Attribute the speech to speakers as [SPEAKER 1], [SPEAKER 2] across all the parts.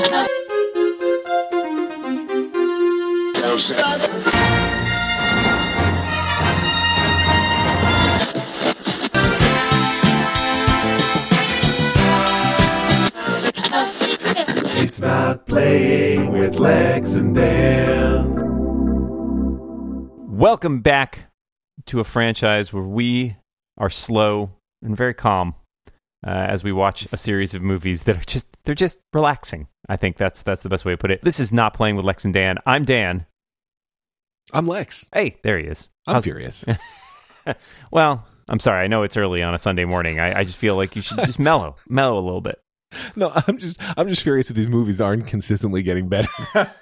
[SPEAKER 1] It's not playing with Lex and Dan.
[SPEAKER 2] Welcome back to a franchise where we are slow and very calm uh, as we watch a series of movies that are just they're just relaxing. I think that's that's the best way to put it. This is not playing with Lex and Dan. I'm Dan.
[SPEAKER 3] I'm Lex.
[SPEAKER 2] Hey, there he is.
[SPEAKER 3] I'm
[SPEAKER 2] How's-
[SPEAKER 3] furious.
[SPEAKER 2] Well, I'm sorry. I know it's early on a Sunday morning. I, I just feel like you should just mellow, mellow a little bit.
[SPEAKER 3] no, I'm just I'm just furious that these movies aren't consistently getting better.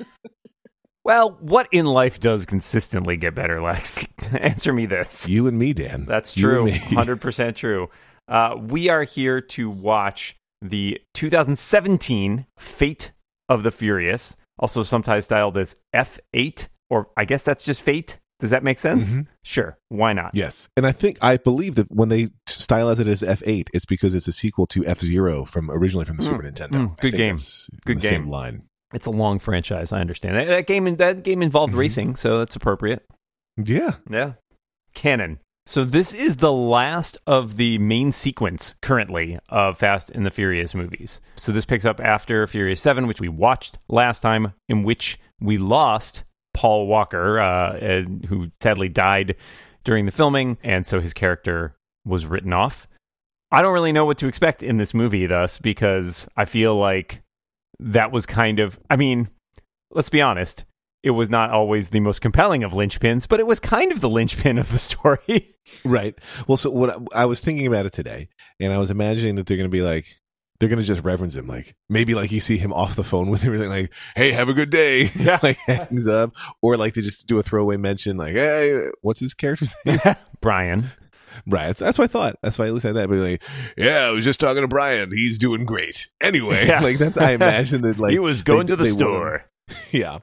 [SPEAKER 2] Well, what in life does consistently get better, Lex? Answer me this.
[SPEAKER 3] you and me, Dan.
[SPEAKER 2] That's
[SPEAKER 3] You and
[SPEAKER 2] true.
[SPEAKER 3] me.
[SPEAKER 2] 100% true. Uh, we are here to watch the 2017 Fate of the Furious, also sometimes styled as F8, or I guess that's just Fate. Does that make sense?
[SPEAKER 3] Mhm.
[SPEAKER 2] Sure. Why not?
[SPEAKER 3] Yes, and I think I believe that when they stylize it as F8, it's because it's a sequel to F Zero from originally from the
[SPEAKER 2] Mm,
[SPEAKER 3] Super Nintendo.
[SPEAKER 2] mm, good game. Good
[SPEAKER 3] the Same
[SPEAKER 2] game.
[SPEAKER 3] line.
[SPEAKER 2] It's a long franchise. I understand. That, that game that game involved
[SPEAKER 3] Mhm.
[SPEAKER 2] racing, so that's appropriate.
[SPEAKER 3] Yeah.
[SPEAKER 2] Yeah. Canon. So this is the last of the main sequence currently of Fast and the Furious movies. So this picks up after Furious 7, which we watched last time, in which we lost Paul Walker, uh, who sadly died during the filming, and so his character was written off. I don't really know what to expect in this movie, thus, because I feel like that was kind of, I mean, let's be honest, it was not always the most compelling of linchpins, but it was kind of the linchpin of the story.
[SPEAKER 3] Right. Well, so what I, I was thinking about it today, and I was imagining that they're going to be like, they're going to just reverence him, like maybe like you see him off the phone with everything, like, "Hey, have a good day,"
[SPEAKER 2] Yeah.
[SPEAKER 3] like hangs up, or like to just do a throwaway mention, like, "Hey, what's his character's name?"
[SPEAKER 2] Brian.
[SPEAKER 3] Right. That's, what I thought. That's why I looked at that. But like, yeah, I was just talking to Brian. He's doing great. Anyway,
[SPEAKER 2] Yeah.
[SPEAKER 3] like that's I imagine that like
[SPEAKER 2] he was going
[SPEAKER 3] they-
[SPEAKER 2] to the store.
[SPEAKER 3] yeah.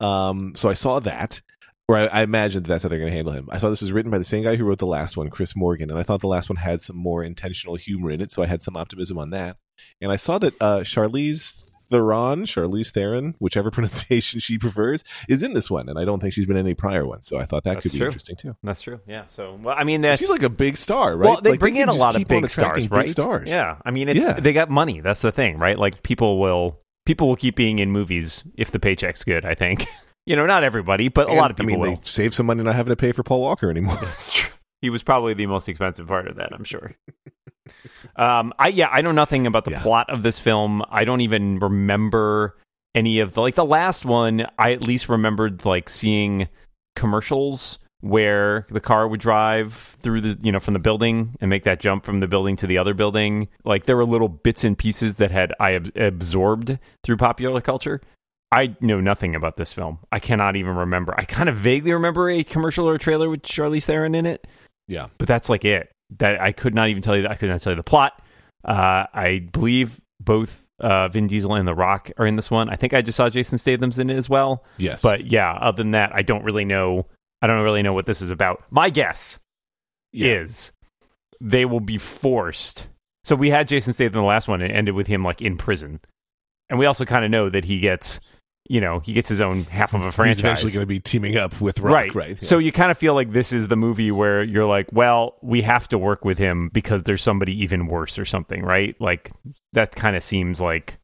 [SPEAKER 3] Um. So I saw that. Or I, I imagined that's how they're going to handle him. I saw this was written by the same guy who wrote the last one, Chris Morgan, and I thought the last one had some more intentional humor in it, so I had some optimism on that. And I saw that uh, Charlize Theron, Charlize Theron, whichever pronunciation she prefers, is in this one, and I don't think she's been in any prior ones, so I thought that
[SPEAKER 2] That's
[SPEAKER 3] could be
[SPEAKER 2] true.
[SPEAKER 3] interesting too.
[SPEAKER 2] That's true. Yeah. So, well, I mean,
[SPEAKER 3] She's like a big star, right?
[SPEAKER 2] Well, they
[SPEAKER 3] Like,
[SPEAKER 2] bring
[SPEAKER 3] can
[SPEAKER 2] in a lot of big stars,
[SPEAKER 3] big
[SPEAKER 2] right?
[SPEAKER 3] Stars.
[SPEAKER 2] Yeah. I mean, it's
[SPEAKER 3] Yeah.
[SPEAKER 2] they got money. That's the thing, right? Like people will people will keep being in movies if the paycheck's good. I think. You know, not everybody, but a lot of people
[SPEAKER 3] I mean,
[SPEAKER 2] will.
[SPEAKER 3] they save some money not having to pay for Paul Walker anymore.
[SPEAKER 2] That's true. He was probably the most expensive part of that, I'm sure. um, I yeah, I know nothing about the
[SPEAKER 3] Yeah.
[SPEAKER 2] plot of this film. I don't even remember any of the like the last one. I at least remembered like seeing commercials where the car would drive through the you know from the building and make that jump from the building to the other building. Like there were little bits and pieces that had I ab- absorbed through popular culture. I know nothing about this film. I cannot even remember. I kind of vaguely remember a commercial or a trailer with Charlize Theron in it,
[SPEAKER 3] yeah.
[SPEAKER 2] but that's like it. That I could not even tell you. That i could not tell you the plot. Uh, I believe both uh, Vin Diesel and The Rock are in this one. I think I just saw Jason Statham's in it as well.
[SPEAKER 3] Yes.
[SPEAKER 2] But yeah, other than that, I don't really know. I don't really know what this is about. My guess
[SPEAKER 3] Yeah.
[SPEAKER 2] is they will be forced. So we had Jason Statham in the last one and it ended with him like in prison, and we also kind of know that he gets, you know, he gets his own half of a franchise.
[SPEAKER 3] He's eventually going to be teaming up with Rock,
[SPEAKER 2] right,
[SPEAKER 3] right?
[SPEAKER 2] So you kind of feel like this is the movie where you're like, well, we have to work with him because there's somebody even worse or something, right? Like that kind of seems like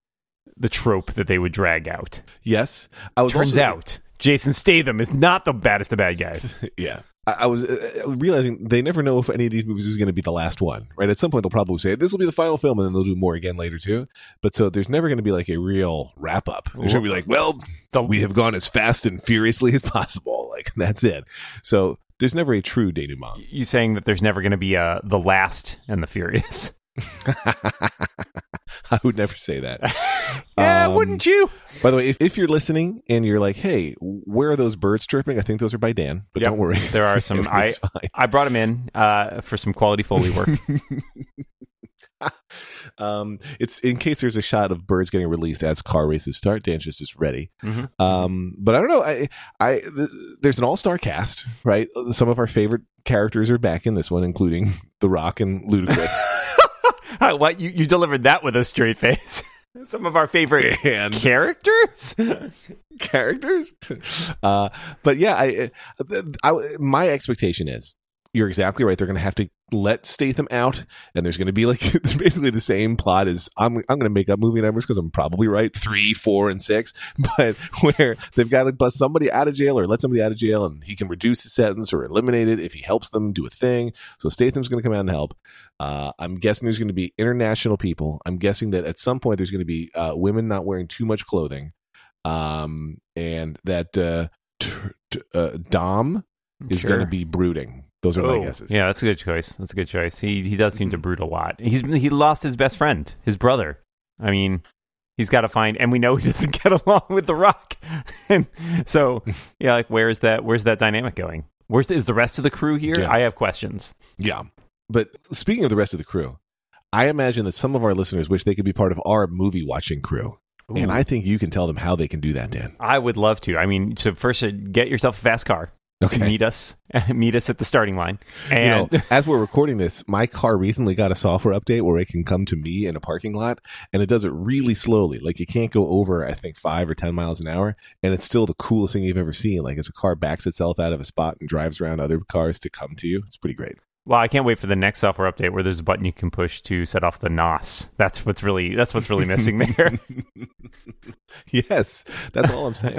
[SPEAKER 2] the trope that they would drag out.
[SPEAKER 3] yes, I was
[SPEAKER 2] Turns
[SPEAKER 3] also-
[SPEAKER 2] out Jason Statham is not the baddest of bad guys.
[SPEAKER 3] yeah. I, I was uh, uh, realizing they never know if any of these movies is going to be the last one, right? At some point, they'll probably say this will be the final film, and then they'll do more again later too. But so there's never going to be like a real wrap up. There's going to be like, well, we have gone as fast and furiously as possible. Like that's it. So there's never a true denouement.
[SPEAKER 2] you saying that there's never going to be a the last and the furious
[SPEAKER 3] I would never say that.
[SPEAKER 2] yeah
[SPEAKER 3] Um,
[SPEAKER 2] wouldn't you
[SPEAKER 3] By the way, if, if you're listening and you're like, hey, where are those birds chirping? I think those are by Dan, but
[SPEAKER 2] Yep.
[SPEAKER 3] don't worry.
[SPEAKER 2] there are some i
[SPEAKER 3] fine.
[SPEAKER 2] i brought them in uh for some quality foley work
[SPEAKER 3] um, it's in case there's a shot of birds getting released as car races start. Dan just is ready.
[SPEAKER 2] Mhm.
[SPEAKER 3] Um, but I don't know. I, I th- there's an all star cast, right? Some of our favorite characters are back in this one, including The Rock and Ludacris.
[SPEAKER 2] What you, you delivered that with a straight face Some of our favorite
[SPEAKER 3] and
[SPEAKER 2] characters.
[SPEAKER 3] characters. Uh, but yeah, I, I, my expectation is you're exactly right. They're going to have to let Statham out, and there's going to be like it's basically the same plot as I'm. I'm going to make up movie numbers because I'm probably right. Three, four, and six, but where they've got to bust somebody out of jail or let somebody out of jail, and he can reduce his sentence or eliminate it if he helps them do a thing. So Statham's going to come out and help. Uh, I'm guessing there's going to be international people. I'm guessing that at some point there's going to be uh, women not wearing too much clothing, um, and that uh, t- t- uh, Dom is
[SPEAKER 2] Sure.
[SPEAKER 3] going to be brooding. Those are
[SPEAKER 2] Oh,
[SPEAKER 3] my guesses.
[SPEAKER 2] Yeah, that's a good choice. That's a good choice. He he does seem to brood a lot. He's he lost his best friend, his brother. I mean, he's got to find, and we know he doesn't get along with The Rock. and so, yeah, like where's that? Where's that dynamic going? Where's is the rest of the crew here?
[SPEAKER 3] Yeah.
[SPEAKER 2] I have questions.
[SPEAKER 3] Yeah. But speaking of the rest of the crew, I imagine that some of our listeners wish they could be part of our movie watching crew. And I think you can tell them how they can do that, Dan.
[SPEAKER 2] I would love to. I mean, so first, uh, get yourself a fast car.
[SPEAKER 3] Okay.
[SPEAKER 2] Meet us. meet us at the starting line.
[SPEAKER 3] You
[SPEAKER 2] And
[SPEAKER 3] know, as we're recording this, my car recently got a software update where it can come to me in a parking lot and it does it really slowly. Like it can't go over, I think, five or 10 miles an hour. And it's still the coolest thing you've ever seen. Like as a car backs itself out of a spot and drives around other cars to come to you. It's pretty great.
[SPEAKER 2] Well, I can't wait for the next software update where there's a button you can push to set off the NOS. That's what's really that's what's really missing there.
[SPEAKER 3] yes. That's all I'm saying.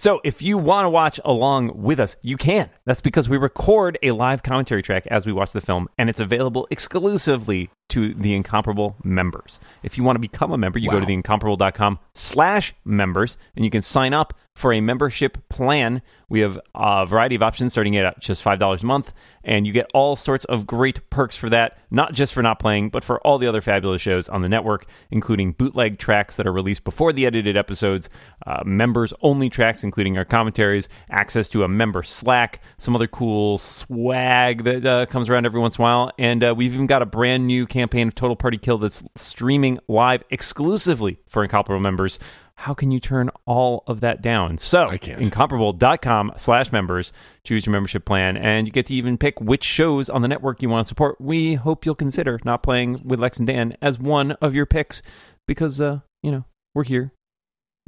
[SPEAKER 2] So, if you want to watch along with us, you can. That's because we record a live commentary track as we watch the film, and it's available exclusively to the Incomparable members. If you want to become a member, you go
[SPEAKER 3] Wow.
[SPEAKER 2] to theincomparable.com slash members, and you can sign up for a membership plan. We have a variety of options starting at just $5 a month, and you get all sorts of great perks for that, not just for not playing, but for all the other fabulous shows on the network, including bootleg tracks that are released before the edited episodes, uh, members only tracks, including our commentaries, access to a member Slack, some other cool swag that uh, comes around every once in a while, and uh, we've even got a brand new campaign of Total Party Kill that's streaming live exclusively for Incomparable members. How can you turn all of that down? So,
[SPEAKER 3] I can't.
[SPEAKER 2] incomparable.com slash members. Choose your membership plan, and you get to even pick which shows on the network you want to support. We hope you'll consider not playing with Lex and Dan as one of your picks because, uh, you know, we're here.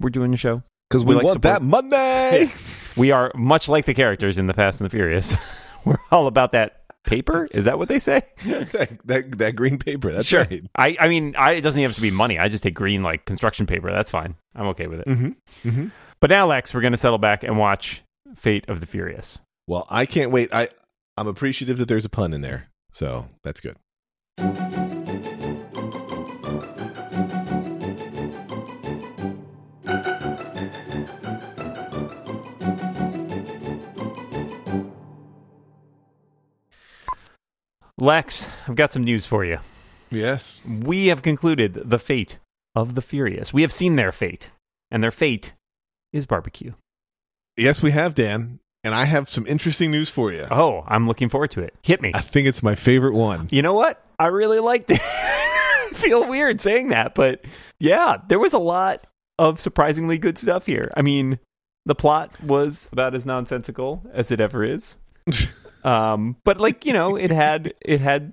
[SPEAKER 2] We're doing the show.
[SPEAKER 3] Because
[SPEAKER 2] We
[SPEAKER 3] we, want that Monday.
[SPEAKER 2] We are much like the characters in The Fast and the Furious. we're all about that paper. Is that what they say?
[SPEAKER 3] that, that, that green paper. That's
[SPEAKER 2] sure.
[SPEAKER 3] right.
[SPEAKER 2] I, I mean, I, it doesn't even have to be money. I just take green, like construction paper. That's fine. I'm okay with it.
[SPEAKER 3] Mm-hmm. Mm-hmm.
[SPEAKER 2] But now, Lex, we're going to settle back and watch Fate of the Furious.
[SPEAKER 3] Well, I can't wait. I I'm appreciative that there's a pun in there, so that's good.
[SPEAKER 2] Lex, I've got some news for you.
[SPEAKER 3] Yes.
[SPEAKER 2] We have concluded the fate of the Furious. We have seen their fate, and their fate is barbecue.
[SPEAKER 3] Yes, we have Dan, and I have some interesting news for you.
[SPEAKER 2] Oh, I'm looking forward to it. Hit me.
[SPEAKER 3] I think it's my favorite one.
[SPEAKER 2] You know what? I really liked it. Feel weird saying that, but yeah, there was a lot of surprisingly good stuff here. I mean, the plot was about as nonsensical as it ever is. Um, but like, you know, it had it had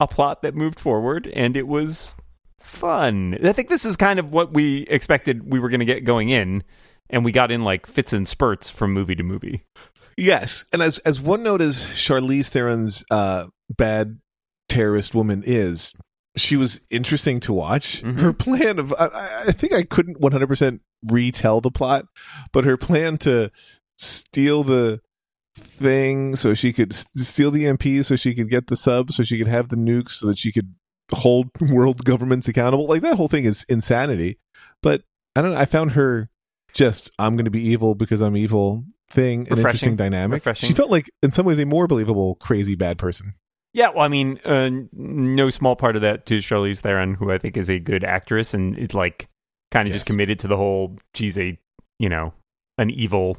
[SPEAKER 2] a plot that moved forward and it was fun. I think this is kind of what we expected we were going to get going in and we got in like fits and spurts from movie to movie.
[SPEAKER 3] Yes, and as as one note as Charlize Theron's uh, bad terrorist woman is, she was interesting to watch.
[SPEAKER 2] Mhm.
[SPEAKER 3] Her plan of I- I, think I couldn't one hundred percent retell the plot, but her plan to steal the thing so she could steal the EMP so she could get the sub so she could have the nukes so that she could hold world governments accountable like that whole thing is insanity but i don't know i found her just i'm going to be evil because i'm evil thing an interesting dynamic
[SPEAKER 2] Refreshing.
[SPEAKER 3] she felt like in some ways a more believable crazy bad person
[SPEAKER 2] Yeah, well, I mean, uh, no small part of that to Charlize Theron, who I think is a good actress and is like kind of
[SPEAKER 3] Yes.
[SPEAKER 2] just committed to the whole. She's a you know an evil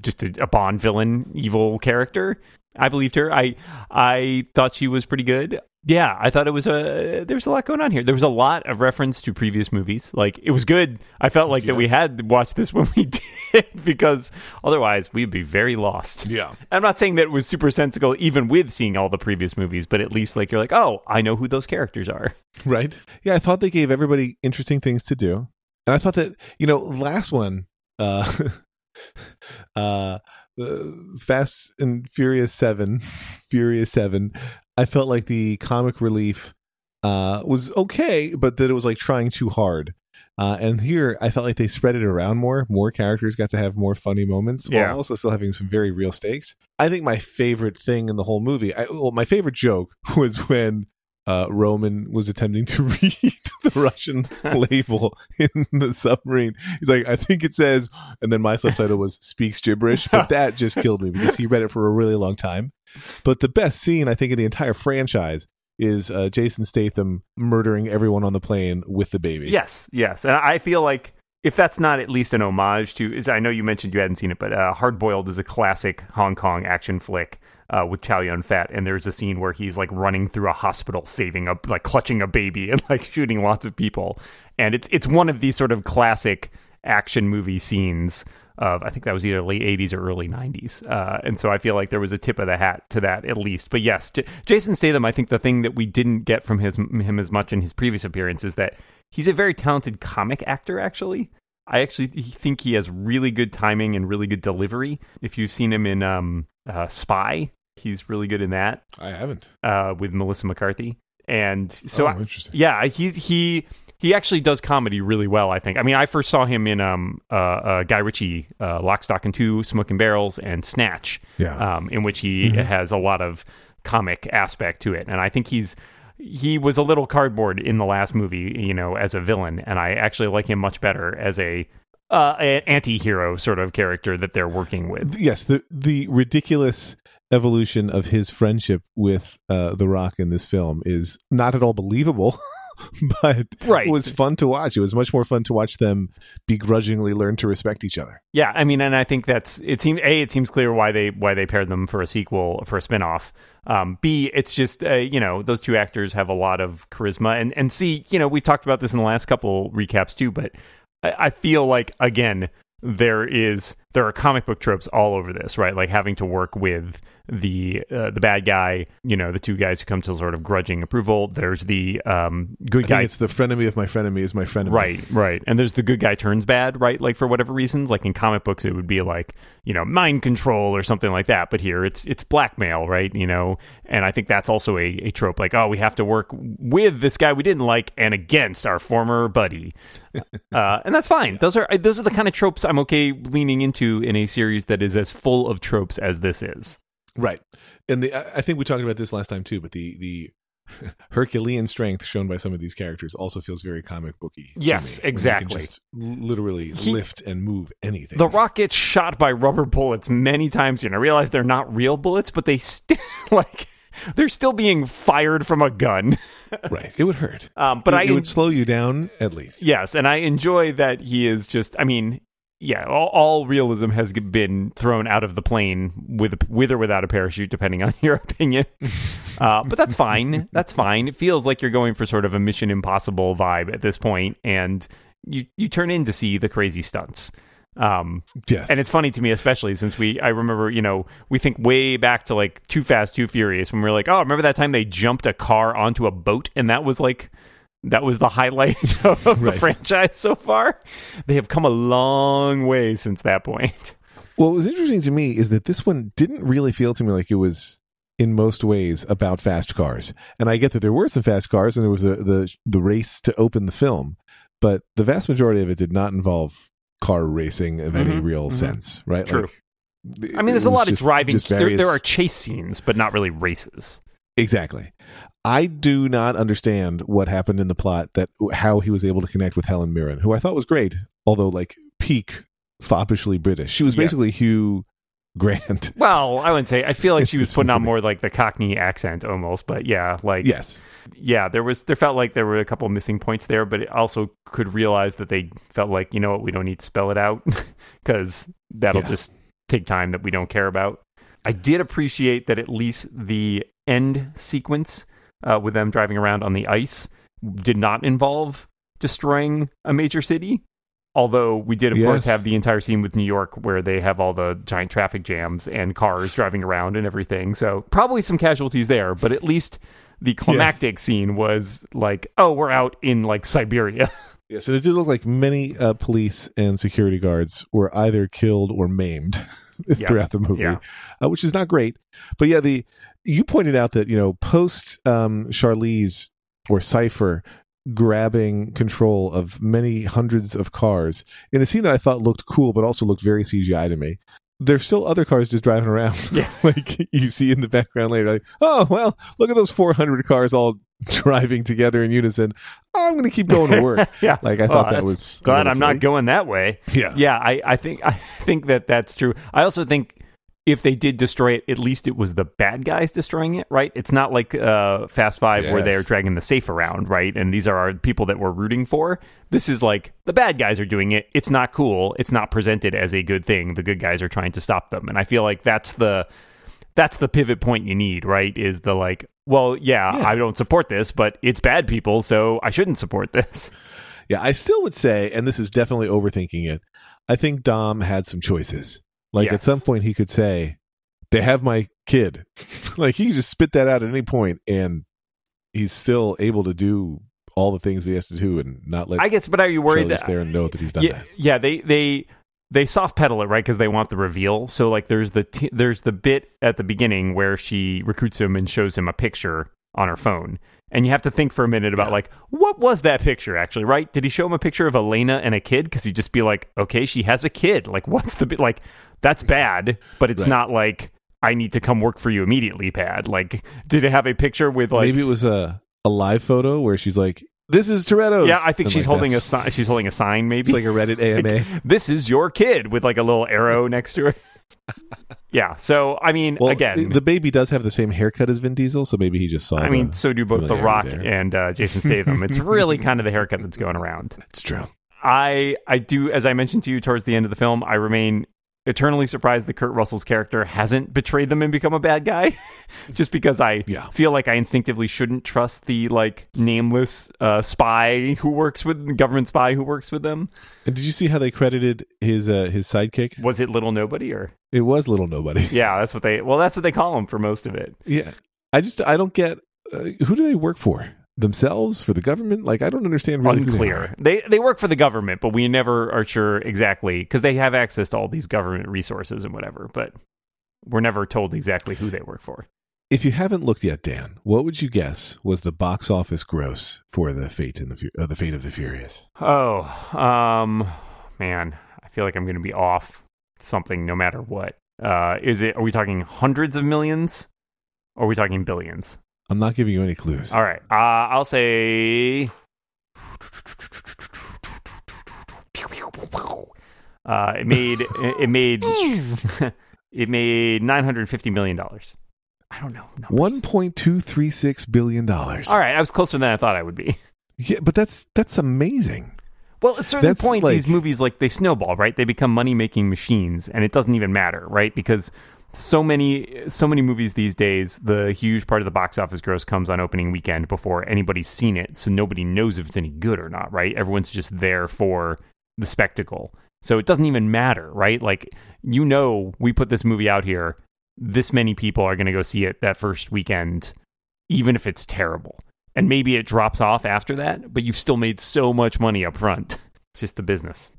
[SPEAKER 2] just a, a Bond villain, evil character. I believed her. I I thought she was pretty good. Yeah, I thought it was a there was a lot going on here. There was a lot of reference to previous movies. Like it was good. I felt like that we had watched this when we did because otherwise we'd be very lost.
[SPEAKER 3] Yeah.
[SPEAKER 2] I'm not saying that it was super sensical even with seeing all the previous movies, but at least like you're like, "Oh, I know who those characters are."
[SPEAKER 3] Right. Yeah, I thought they gave everybody interesting things to do. And I thought that, you know, last one, uh uh uh, Fast and Furious 7, Furious 7, I felt like the comic relief uh was okay, but that it was like trying too hard. Uh, and here, I felt like they spread it around more. More characters got to have more funny moments,
[SPEAKER 2] Yeah.
[SPEAKER 3] while also still having some very real stakes. I think my favorite thing in the whole movie, I, well, my favorite joke was when uh, Roman was attempting to read the Russian label in the submarine. He's like, I think it says, and then my subtitle was speaks gibberish, but that just killed me because he read it for a really long time. But the best scene, I think, in the entire franchise is uh, Jason Statham murdering everyone on the plane with the baby.
[SPEAKER 2] Yes, yes, and I feel like if that's not at least an homage to, is I know you mentioned you hadn't seen it, but uh, Hard Boiled is a classic Hong Kong action flick. Uh, with Chow Yun Fat, and there's a scene where he's like running through a hospital, saving a like clutching a baby and like shooting lots of people, and it's it's one of these sort of classic action movie scenes of I think that was either late 80s or early 90s. Uh, and so I feel like there was a tip of the hat to that at least. But yes, J- Jason Statham, I think the thing that we didn't get from his him as much in his previous appearance is that he's a very talented comic actor actually. I actually think he has really good timing and really good delivery. If you've seen him in um, uh, Spy, he's really good in that
[SPEAKER 3] I haven't.
[SPEAKER 2] uh, with Melissa McCarthy. And so
[SPEAKER 3] oh,
[SPEAKER 2] I, yeah, he's he he actually does comedy really well. I think. I mean, I first saw him in um uh, uh Guy Ritchie, uh, Lock, Stock and Two, Smoking Barrels, and Snatch.
[SPEAKER 3] Yeah.
[SPEAKER 2] Um, in which he has a lot of comic aspect to it, and I think he's he was a little cardboard in the last movie, you know, as a villain, and I actually like him much better as a uh, an anti-hero sort of character that they're working with.
[SPEAKER 3] yes, the the ridiculous evolution of his friendship with uh, The Rock in this film is not at all believable, but
[SPEAKER 2] Right.
[SPEAKER 3] it was fun to watch. It was much more fun to watch them begrudgingly learn to respect each other.
[SPEAKER 2] Yeah, I mean, and I think that's it. Seems a it seems clear why they why they paired them for a sequel for a spinoff. Um, B it's just uh, you know those two actors have a lot of charisma, and and C you know we've talked about this in the last couple recaps too, but I, I feel like again there is there are comic book tropes all over this, right? Like having to work with the uh, the bad guy, you know, the two guys who come to sort of grudging approval. There's the um, good guy
[SPEAKER 3] it's the frenemy of my frenemy is my frenemy.
[SPEAKER 2] Right, right. And there's the good guy turns bad, right? Like for whatever reasons, like in comic books it would be like, you know, mind control or something like that, but here it's it's blackmail, right? You know, and I think that's also a, a trope like, oh, we have to work with this guy we didn't like and against our former buddy. uh, and that's fine. Those are those are the kind of tropes I'm okay leaning into in a series that is as full of tropes as this is.
[SPEAKER 3] Right. And the I think we talked about this last time too, but the the Herculean strength shown by some of these characters also feels very comic booky. to
[SPEAKER 2] Yes,
[SPEAKER 3] me,
[SPEAKER 2] exactly.
[SPEAKER 3] just literally
[SPEAKER 2] He-
[SPEAKER 3] lift and move anything.
[SPEAKER 2] The Rock gets shot by rubber bullets many times here, and I realize they're not real bullets, but they still like they're still being fired from a gun.
[SPEAKER 3] right. It would hurt.
[SPEAKER 2] Um, but
[SPEAKER 3] it,
[SPEAKER 2] I
[SPEAKER 3] it would slow you down at least.
[SPEAKER 2] yes, and I enjoy that he is just. I mean, yeah, all, all realism has been thrown out of the plane with with or without a parachute, depending on your opinion. Uh, but that's fine. That's fine. It feels like you're going for sort of a Mission Impossible vibe at this point, and you you turn in to see the crazy stunts. Um,
[SPEAKER 3] Yes.
[SPEAKER 2] and it's funny to me, especially since we, I remember, you know, we think way back to like Too Fast, Too Furious when we were like, oh, remember that time they jumped a car onto a boat? And that was like, that was the highlight of the franchise so far. They have come a long way since that point.
[SPEAKER 3] What was interesting to me is that this one didn't really feel to me like it was in most ways about fast cars. And I get that there were some fast cars and there was a, the the race to open the film, but the vast majority of it did not involve car racing of any
[SPEAKER 2] Mhm,
[SPEAKER 3] real
[SPEAKER 2] mhm.
[SPEAKER 3] sense, right?
[SPEAKER 2] True.
[SPEAKER 3] Like,
[SPEAKER 2] I mean, there's a lot of
[SPEAKER 3] just-
[SPEAKER 2] driving.
[SPEAKER 3] just
[SPEAKER 2] There, there are chase scenes, but not really races.
[SPEAKER 3] Exactly. I do not understand what happened in the plot that how he was able to connect with Helen Mirren, who I thought was great, although like peak foppishly British. She was
[SPEAKER 2] Yes.
[SPEAKER 3] basically Hugh Grant.
[SPEAKER 2] Well, I wouldn't say. I feel like she was putting on more like the Cockney accent almost, but yeah, like
[SPEAKER 3] yes.
[SPEAKER 2] yeah, there was there felt like there were a couple missing points there, but it also could realize that they felt like you know what we don't need to spell it out because that'll
[SPEAKER 3] Yeah.
[SPEAKER 2] just take time that we don't care about. I did appreciate that at least the end sequence uh, with them driving around on the ice did not involve destroying a major city. Although we did, of course, have the entire scene with New York where they have all the giant traffic jams and cars driving around and everything. So probably some casualties there, but at least the climactic scene was like, oh, we're out in like Siberia.
[SPEAKER 3] Yes, and it did look like many uh, police and security guards were either killed or maimed
[SPEAKER 2] Yeah.
[SPEAKER 3] throughout the movie,
[SPEAKER 2] Yeah.
[SPEAKER 3] uh, which is not great. But yeah, the you pointed out that you know post um, Charlize or Cipher grabbing control of many hundreds of cars in a scene that I thought looked cool, but also looked very CGI to me. There's still other cars just driving around.
[SPEAKER 2] Yeah.
[SPEAKER 3] like you see in the background later. Like, oh well, look at those 400 cars all driving together in unison. I'm going to keep going to work.
[SPEAKER 2] yeah.
[SPEAKER 3] Like I
[SPEAKER 2] Well,
[SPEAKER 3] thought that was
[SPEAKER 2] glad I'm not going that way.
[SPEAKER 3] Yeah.
[SPEAKER 2] Yeah, I, I think I think that that's true. I also think if they did destroy it, at least it was the bad guys destroying it, right? It's not like uh, Fast Five where they're dragging the safe around, right? And these are our people that we're rooting for. This is like the bad guys are doing it. It's not cool. It's not presented as a good thing. The good guys are trying to stop them, and I feel like that's the that's the pivot point you need, right? Is the like, well, yeah,
[SPEAKER 3] Yeah.
[SPEAKER 2] I don't support this, but it's bad people, so I shouldn't support this.
[SPEAKER 3] Yeah, I still would say, and this is definitely overthinking it. I think Dom had some choices. Like at some point, he could say, "They have my kid." like he could just spit that out at any point, and he's still able to do all the things he has to do, and not let
[SPEAKER 2] I guess, but are you worried
[SPEAKER 3] Charlize
[SPEAKER 2] that
[SPEAKER 3] Theron know that he's done
[SPEAKER 2] yeah,
[SPEAKER 3] that.
[SPEAKER 2] yeah, they they they soft pedal it right because they want the reveal. So like, there's the t- there's the bit at the beginning where she recruits him and shows him a picture on her phone, and you have to think for a minute about
[SPEAKER 3] Yeah.
[SPEAKER 2] like, what was that picture actually? Right? Did he show him a picture of Elena and a kid? Because he'd just be like, okay, she has a kid. Like, what's the? Like, that's bad, but it's
[SPEAKER 3] Right.
[SPEAKER 2] not like. I need to come work for you immediately, Pad. Like, did it have a picture with like
[SPEAKER 3] Maybe it was a a live photo where she's like, "This is Toretto's."
[SPEAKER 2] Yeah, I think
[SPEAKER 3] And,
[SPEAKER 2] she's
[SPEAKER 3] like,
[SPEAKER 2] holding a sign. She's holding a sign, maybe
[SPEAKER 3] It's like a Reddit AMA.
[SPEAKER 2] this is your kid with like a little arrow next to it. Yeah. So I mean,
[SPEAKER 3] Well,
[SPEAKER 2] again,
[SPEAKER 3] the baby does have the same haircut as Vin Diesel, so maybe he just saw. It.
[SPEAKER 2] I mean, so do both The Rock
[SPEAKER 3] there.
[SPEAKER 2] and uh, Jason Statham. it's really kind of the haircut that's going around.
[SPEAKER 3] it's true.
[SPEAKER 2] I I do, as I mentioned to you towards the end of the film, I remain eternally surprised that Kurt Russell's character hasn't betrayed them and become a bad guy. Just because I
[SPEAKER 3] Yeah.
[SPEAKER 2] feel like I instinctively shouldn't trust the like nameless uh, spy who works with government spy who works with them.
[SPEAKER 3] And did you see how they credited his uh, his sidekick?
[SPEAKER 2] Was it Little Nobody or?
[SPEAKER 3] It was Little Nobody.
[SPEAKER 2] Yeah, that's what they. Well, that's what they call him for most of it.
[SPEAKER 3] Yeah, I just I don't get uh, who do they work for themselves for the government? Like I don't understand. Really who they
[SPEAKER 2] Unclear. They they work for the government, but we never are sure exactly because they have access to all these government resources and whatever. But we're never told exactly who they work for.
[SPEAKER 3] If you haven't looked yet, Dan, what would you guess was the box office gross for the Fate and the uh, the Fate of the Furious?
[SPEAKER 2] Oh, um, man, I feel like I'm going to be off something no matter what. Uh, is it? Are we talking hundreds of millions? Or are we talking billions?
[SPEAKER 3] I'm not giving you any clues.
[SPEAKER 2] All right. Uh, I'll say. Uh, it made it made it made nine hundred fifty million dollars. I don't know.
[SPEAKER 3] One point two three six billion dollars.
[SPEAKER 2] All right, I was closer than I thought I would be.
[SPEAKER 3] Yeah, but that's that's amazing.
[SPEAKER 2] Well, at a certain
[SPEAKER 3] That's
[SPEAKER 2] point,
[SPEAKER 3] like-
[SPEAKER 2] these movies like they snowball, right? They become money making machines, and it doesn't even matter, right? Because so many so many movies these days, the huge part of the box office gross comes on opening weekend before anybody's seen it, so nobody knows if it's any good or not, right? Everyone's just there for the spectacle, so it doesn't even matter, right? Like you know, we put this movie out here, this many people are going to go see it that first weekend, even if it's terrible. And maybe it drops off after that, but you've still made so much money up front. It's just the business.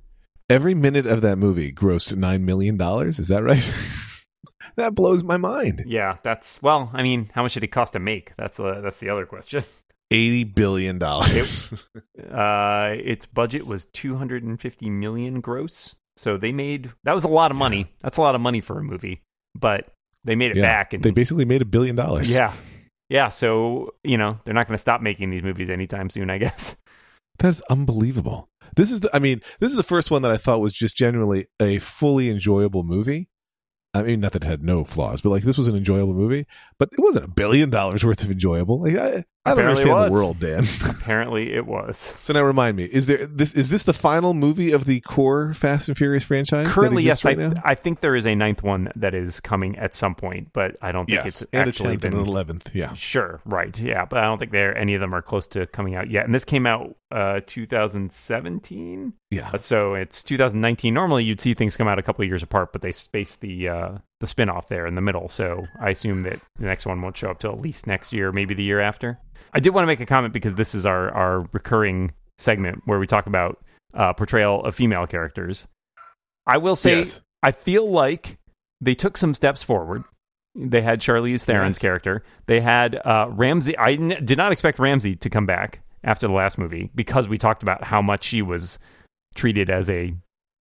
[SPEAKER 3] Every minute of that movie grossed nine million dollars. Is that right? that blows my mind.
[SPEAKER 2] Yeah, that's well. I mean, how much did it cost to make? That's the that's the other question.
[SPEAKER 3] Eighty billion dollars.
[SPEAKER 2] Uh, its budget was two hundred and fifty million gross, so they made that was a lot of money. That's a lot of money for a movie, but they made it
[SPEAKER 3] yeah,
[SPEAKER 2] back. And
[SPEAKER 3] they basically made a billion dollars.
[SPEAKER 2] yeah, yeah. So you know they're not going to stop making these movies anytime soon, I guess.
[SPEAKER 3] That's unbelievable. This is the I mean, this is the first one that I thought was just genuinely a fully enjoyable movie. I mean, not that it had no flaws, but like this was an enjoyable movie, but it wasn't a billion dollars worth of enjoyable. Like I, I don't
[SPEAKER 2] Apparently it
[SPEAKER 3] understand the
[SPEAKER 2] was.
[SPEAKER 3] world, Dan.
[SPEAKER 2] Apparently, it was.
[SPEAKER 3] so now remind me: is there this? Is this the final movie of the core Fast and Furious franchise? that
[SPEAKER 2] Currently,
[SPEAKER 3] exists
[SPEAKER 2] yes,
[SPEAKER 3] right
[SPEAKER 2] I,
[SPEAKER 3] now?
[SPEAKER 2] I think there is a ninth one that is coming at some point, but I don't think
[SPEAKER 3] yes,
[SPEAKER 2] it's
[SPEAKER 3] and a
[SPEAKER 2] actually
[SPEAKER 3] tenth and
[SPEAKER 2] been
[SPEAKER 3] an eleventh. Yeah,
[SPEAKER 2] Sure, right, yeah, but I don't think there any of them are close to coming out yet. And this came out uh 2017,
[SPEAKER 3] yeah.
[SPEAKER 2] Uh, so it's 2019. Normally, you'd see things come out a couple of years apart, but they spaced the uh the spin-off there in the middle. So I assume that the next one won't show up till at least next year, maybe the year after. I did want to make a comment because this is our our recurring segment where we talk about uh, portrayal of female characters. I will say
[SPEAKER 3] Yes.
[SPEAKER 2] I feel like they took some steps forward. They had Charlize Theron's
[SPEAKER 3] Yes.
[SPEAKER 2] character. They had uh, Ramsey. I n- did not expect Ramsey to come back after the last movie because we talked about how much she was treated as a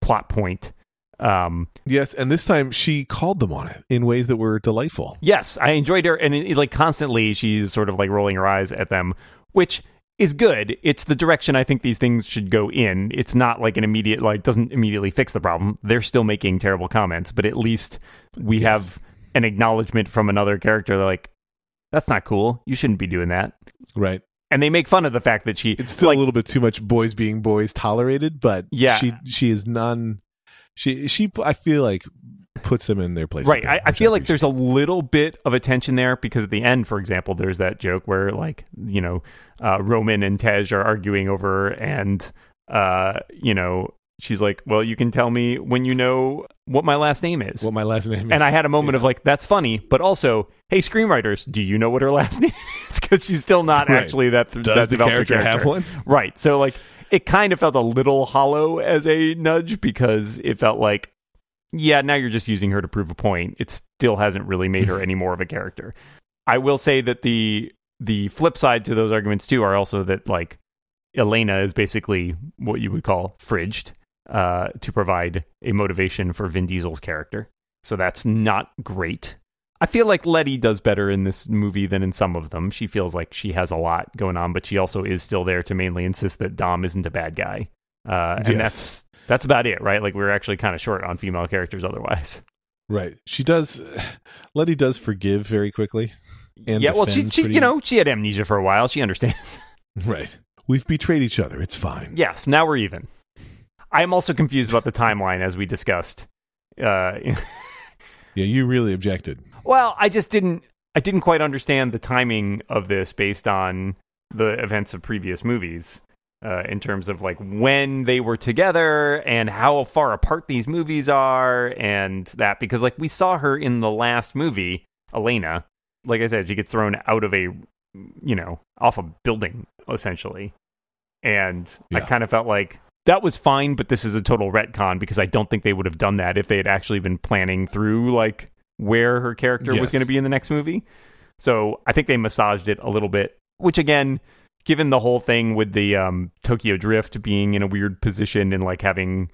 [SPEAKER 2] plot point. Um,
[SPEAKER 3] Yes, and this time she called them on it in ways that were delightful.
[SPEAKER 2] yes, I enjoyed her, and it, it, like constantly, she's sort of like rolling her eyes at them, which is good. It's the direction I think these things should go in. It's not like an immediate like doesn't immediately fix the problem. They're still making terrible comments, but at least we
[SPEAKER 3] Yes.
[SPEAKER 2] have an acknowledgement from another character. They're like, "That's not cool. You shouldn't be doing that."
[SPEAKER 3] Right.
[SPEAKER 2] And they make fun of the fact that she
[SPEAKER 3] It's still
[SPEAKER 2] like,
[SPEAKER 3] a little bit too much boys being boys tolerated, but
[SPEAKER 2] Yeah.
[SPEAKER 3] she she is none. She she I feel like puts them in their place.
[SPEAKER 2] Right. I, I feel like there's a little bit of attention there because at the end, for example, there's that joke where like, you know, uh, Roman and Tej are arguing over and uh, you know, she's like, Well, you can tell me when you know what my last name is.
[SPEAKER 3] what my last name is.
[SPEAKER 2] and I had a moment of like, that's funny, but also, hey, screenwriters, do you know what her last name is? Because she's still not
[SPEAKER 3] Right.
[SPEAKER 2] actually that.
[SPEAKER 3] does
[SPEAKER 2] that
[SPEAKER 3] the
[SPEAKER 2] developed
[SPEAKER 3] character, have one?
[SPEAKER 2] Right. So like it kind of felt a little hollow as a nudge because it felt like yeah, now you're just using her to prove a point. It still hasn't really made her any more of a character. I will say that the the flip side to those arguments too are also that like Elena is basically what you would call fridged uh, to provide a motivation for Vin Diesel's character. So that's not great. I feel like Letty does better in this movie than in some of them. She feels like she has a lot going on, but she also is still there to mainly insist that Dom isn't a bad guy. Uh, and
[SPEAKER 3] Yes.
[SPEAKER 2] that's that's about it, right? Like we're actually kind of short on female characters otherwise.
[SPEAKER 3] Right. She does. Letty does forgive very quickly. And
[SPEAKER 2] yeah, well, she, she
[SPEAKER 3] pretty-
[SPEAKER 2] you know she had amnesia for a while. She understands.
[SPEAKER 3] Right. We've betrayed each other. It's fine.
[SPEAKER 2] yes, now we're even. I am also confused about the timeline as we discussed. Uh,
[SPEAKER 3] Yeah, you really objected.
[SPEAKER 2] Well, I just didn't I didn't quite understand the timing of this based on the events of previous movies. Uh, in terms of like when they were together and how far apart these movies are and that because like we saw her in the last movie elena like i said she gets thrown out of a you know off a building essentially and i kind of felt like that was fine but this is a total retcon because i don't think they would have done that if they had actually been planning through like where her character was going to be in the next movie so i think they massaged it a little bit which again given the whole thing with the um, tokyo drift being in a weird position and like having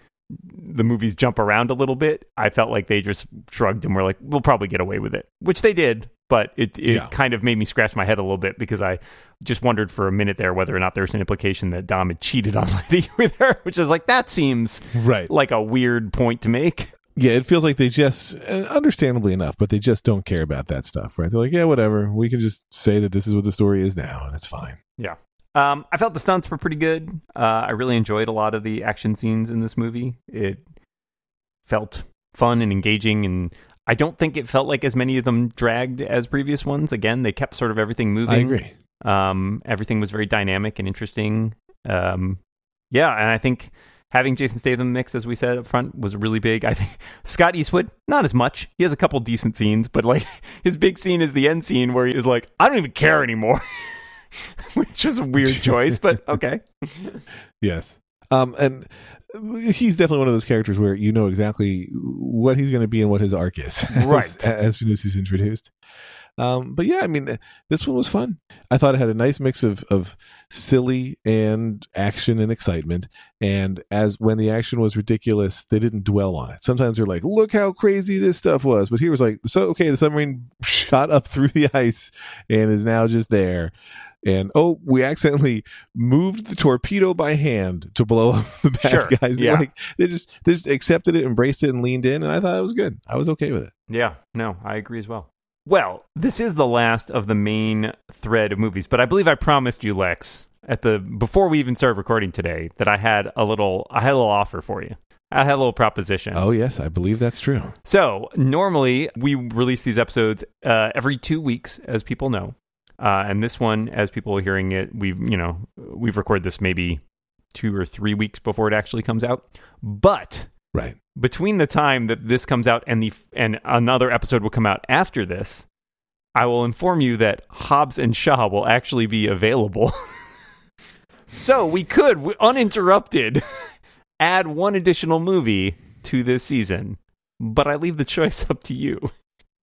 [SPEAKER 2] the movies jump around a little bit i felt like they just shrugged and were like we'll probably get away with it which they did but it, it
[SPEAKER 3] Yeah.
[SPEAKER 2] kind of made me scratch my head a little bit because i just wondered for a minute there whether or not there was an implication that dom had cheated on letty with her which is like that seems
[SPEAKER 3] Right.
[SPEAKER 2] like a weird point to make
[SPEAKER 3] Yeah, it feels like they just, uh, understandably enough, but they just don't care about that stuff, right? They're like, yeah, whatever. We can just say that this is what the story is now, and it's fine.
[SPEAKER 2] Yeah. Um, I felt the stunts were pretty good. Uh, I really enjoyed a lot of the action scenes in this movie. It felt fun and engaging, and I don't think it felt like as many of them dragged as previous ones. Again, they kept sort of everything moving.
[SPEAKER 3] I agree.
[SPEAKER 2] Um, everything was very dynamic and interesting. Um, yeah, and I think having Jason Statham mix, as we said up front, was really big. I think Scott Eastwood, not as much. He has a couple decent scenes, but like his big scene is the end scene where he is like, I don't even care anymore. Which is a weird choice, but okay.
[SPEAKER 3] Yes. Um, and he's definitely one of those characters where you know exactly what he's going to be and what his arc is, as-
[SPEAKER 2] Right.
[SPEAKER 3] As, soon as he's introduced. Um, but yeah, I mean, this one was fun. I thought it had a nice mix of of silly and action and excitement. And as when the action was ridiculous, they didn't dwell on it. Sometimes they're like, "Look how crazy this stuff was," but here was like, "So okay, the submarine shot up through the ice and is now just there." And oh, we accidentally moved the torpedo by hand to blow up the bad
[SPEAKER 2] Sure,
[SPEAKER 3] guys. They
[SPEAKER 2] yeah.
[SPEAKER 3] like they just they just accepted it, embraced it, and leaned in. And I thought it was good. I was okay with it.
[SPEAKER 2] Yeah, no, I agree as well. Well, this is the last of the main thread of movies, but I believe I promised you, Lex, at the before we even started recording today, that I had a little I had a little offer for you. I had a little proposition.
[SPEAKER 3] Oh yes, I believe that's true.
[SPEAKER 2] So normally we release these episodes uh, every two weeks, as people know, uh, and this one, as people are hearing it, we've you know we've recorded this maybe two or three weeks before it actually comes out. But
[SPEAKER 3] Right.
[SPEAKER 2] between the time that this comes out and the and another episode will come out after this, I will inform you that Hobbs and Shaw will actually be available. so we could, uninterrupted, add one additional movie to this season, but I leave the choice up to you.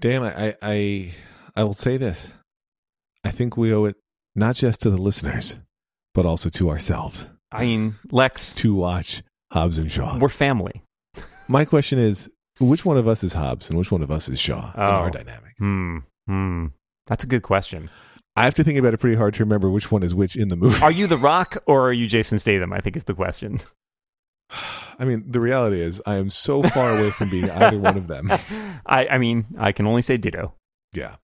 [SPEAKER 3] Dan, I, I, I, I will say this. I think we owe it not just to the listeners, but also to ourselves
[SPEAKER 2] I mean, Lex,
[SPEAKER 3] to watch Hobbs and Shaw.
[SPEAKER 2] we're family.
[SPEAKER 3] My question is, which one of us is Hobbs and which one of us is Shaw in
[SPEAKER 2] Oh.
[SPEAKER 3] our dynamic?
[SPEAKER 2] Hmm. Hmm. That's a good question.
[SPEAKER 3] I have to think about it pretty hard to remember which one is which in the movie.
[SPEAKER 2] Are you The Rock or are you Jason Statham? I think is the question.
[SPEAKER 3] I mean, the reality is, I am so far away from being either one of them.
[SPEAKER 2] I, I mean, I can only say ditto.
[SPEAKER 3] Yeah.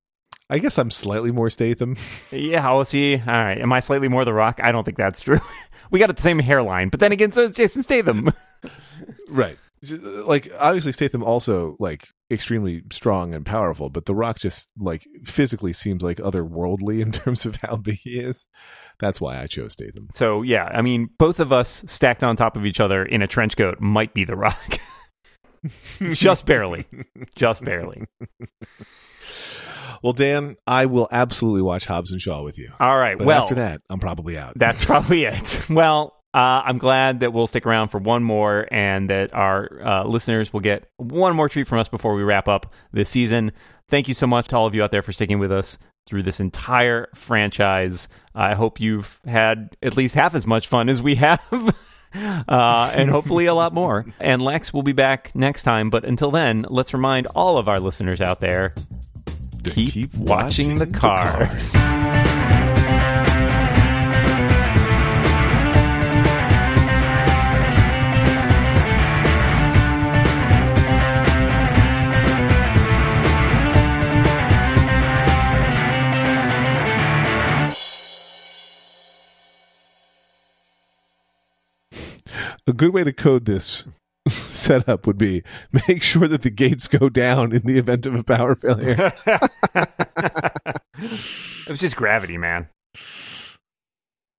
[SPEAKER 3] I guess I'm slightly more Statham.
[SPEAKER 2] Yeah, I'll see. All right. Am I slightly more The Rock? I don't think that's true. we got the same hairline, but then again, so is Jason Statham.
[SPEAKER 3] Right. Uh, like, obviously, Statham also, like, extremely strong and powerful, but The Rock just, like, physically seems like otherworldly in terms of how big he is. That's why I chose Statham.
[SPEAKER 2] so, yeah, I mean, both of us stacked on top of each other in a trench coat might be The Rock. Just barely. Just barely.
[SPEAKER 3] Well, Dan, I will absolutely watch Hobbs and Shaw with you.
[SPEAKER 2] All right.
[SPEAKER 3] But
[SPEAKER 2] well,
[SPEAKER 3] after that, I'm probably out.
[SPEAKER 2] That's probably it. Well, uh, I'm glad that we'll stick around for one more and that our uh, listeners will get one more treat from us before we wrap up this season. Thank you so much to all of you out there for sticking with us through this entire franchise. I hope you've had at least half as much fun as we have. Uh, and hopefully a lot more. And Lex will be back next time. But until then, let's remind all of our listeners out there
[SPEAKER 3] To
[SPEAKER 2] keep, watching, the cars.
[SPEAKER 3] A good way to code this setup would be make sure that the gates go down in the event of a power failure.
[SPEAKER 2] it was just gravity, man.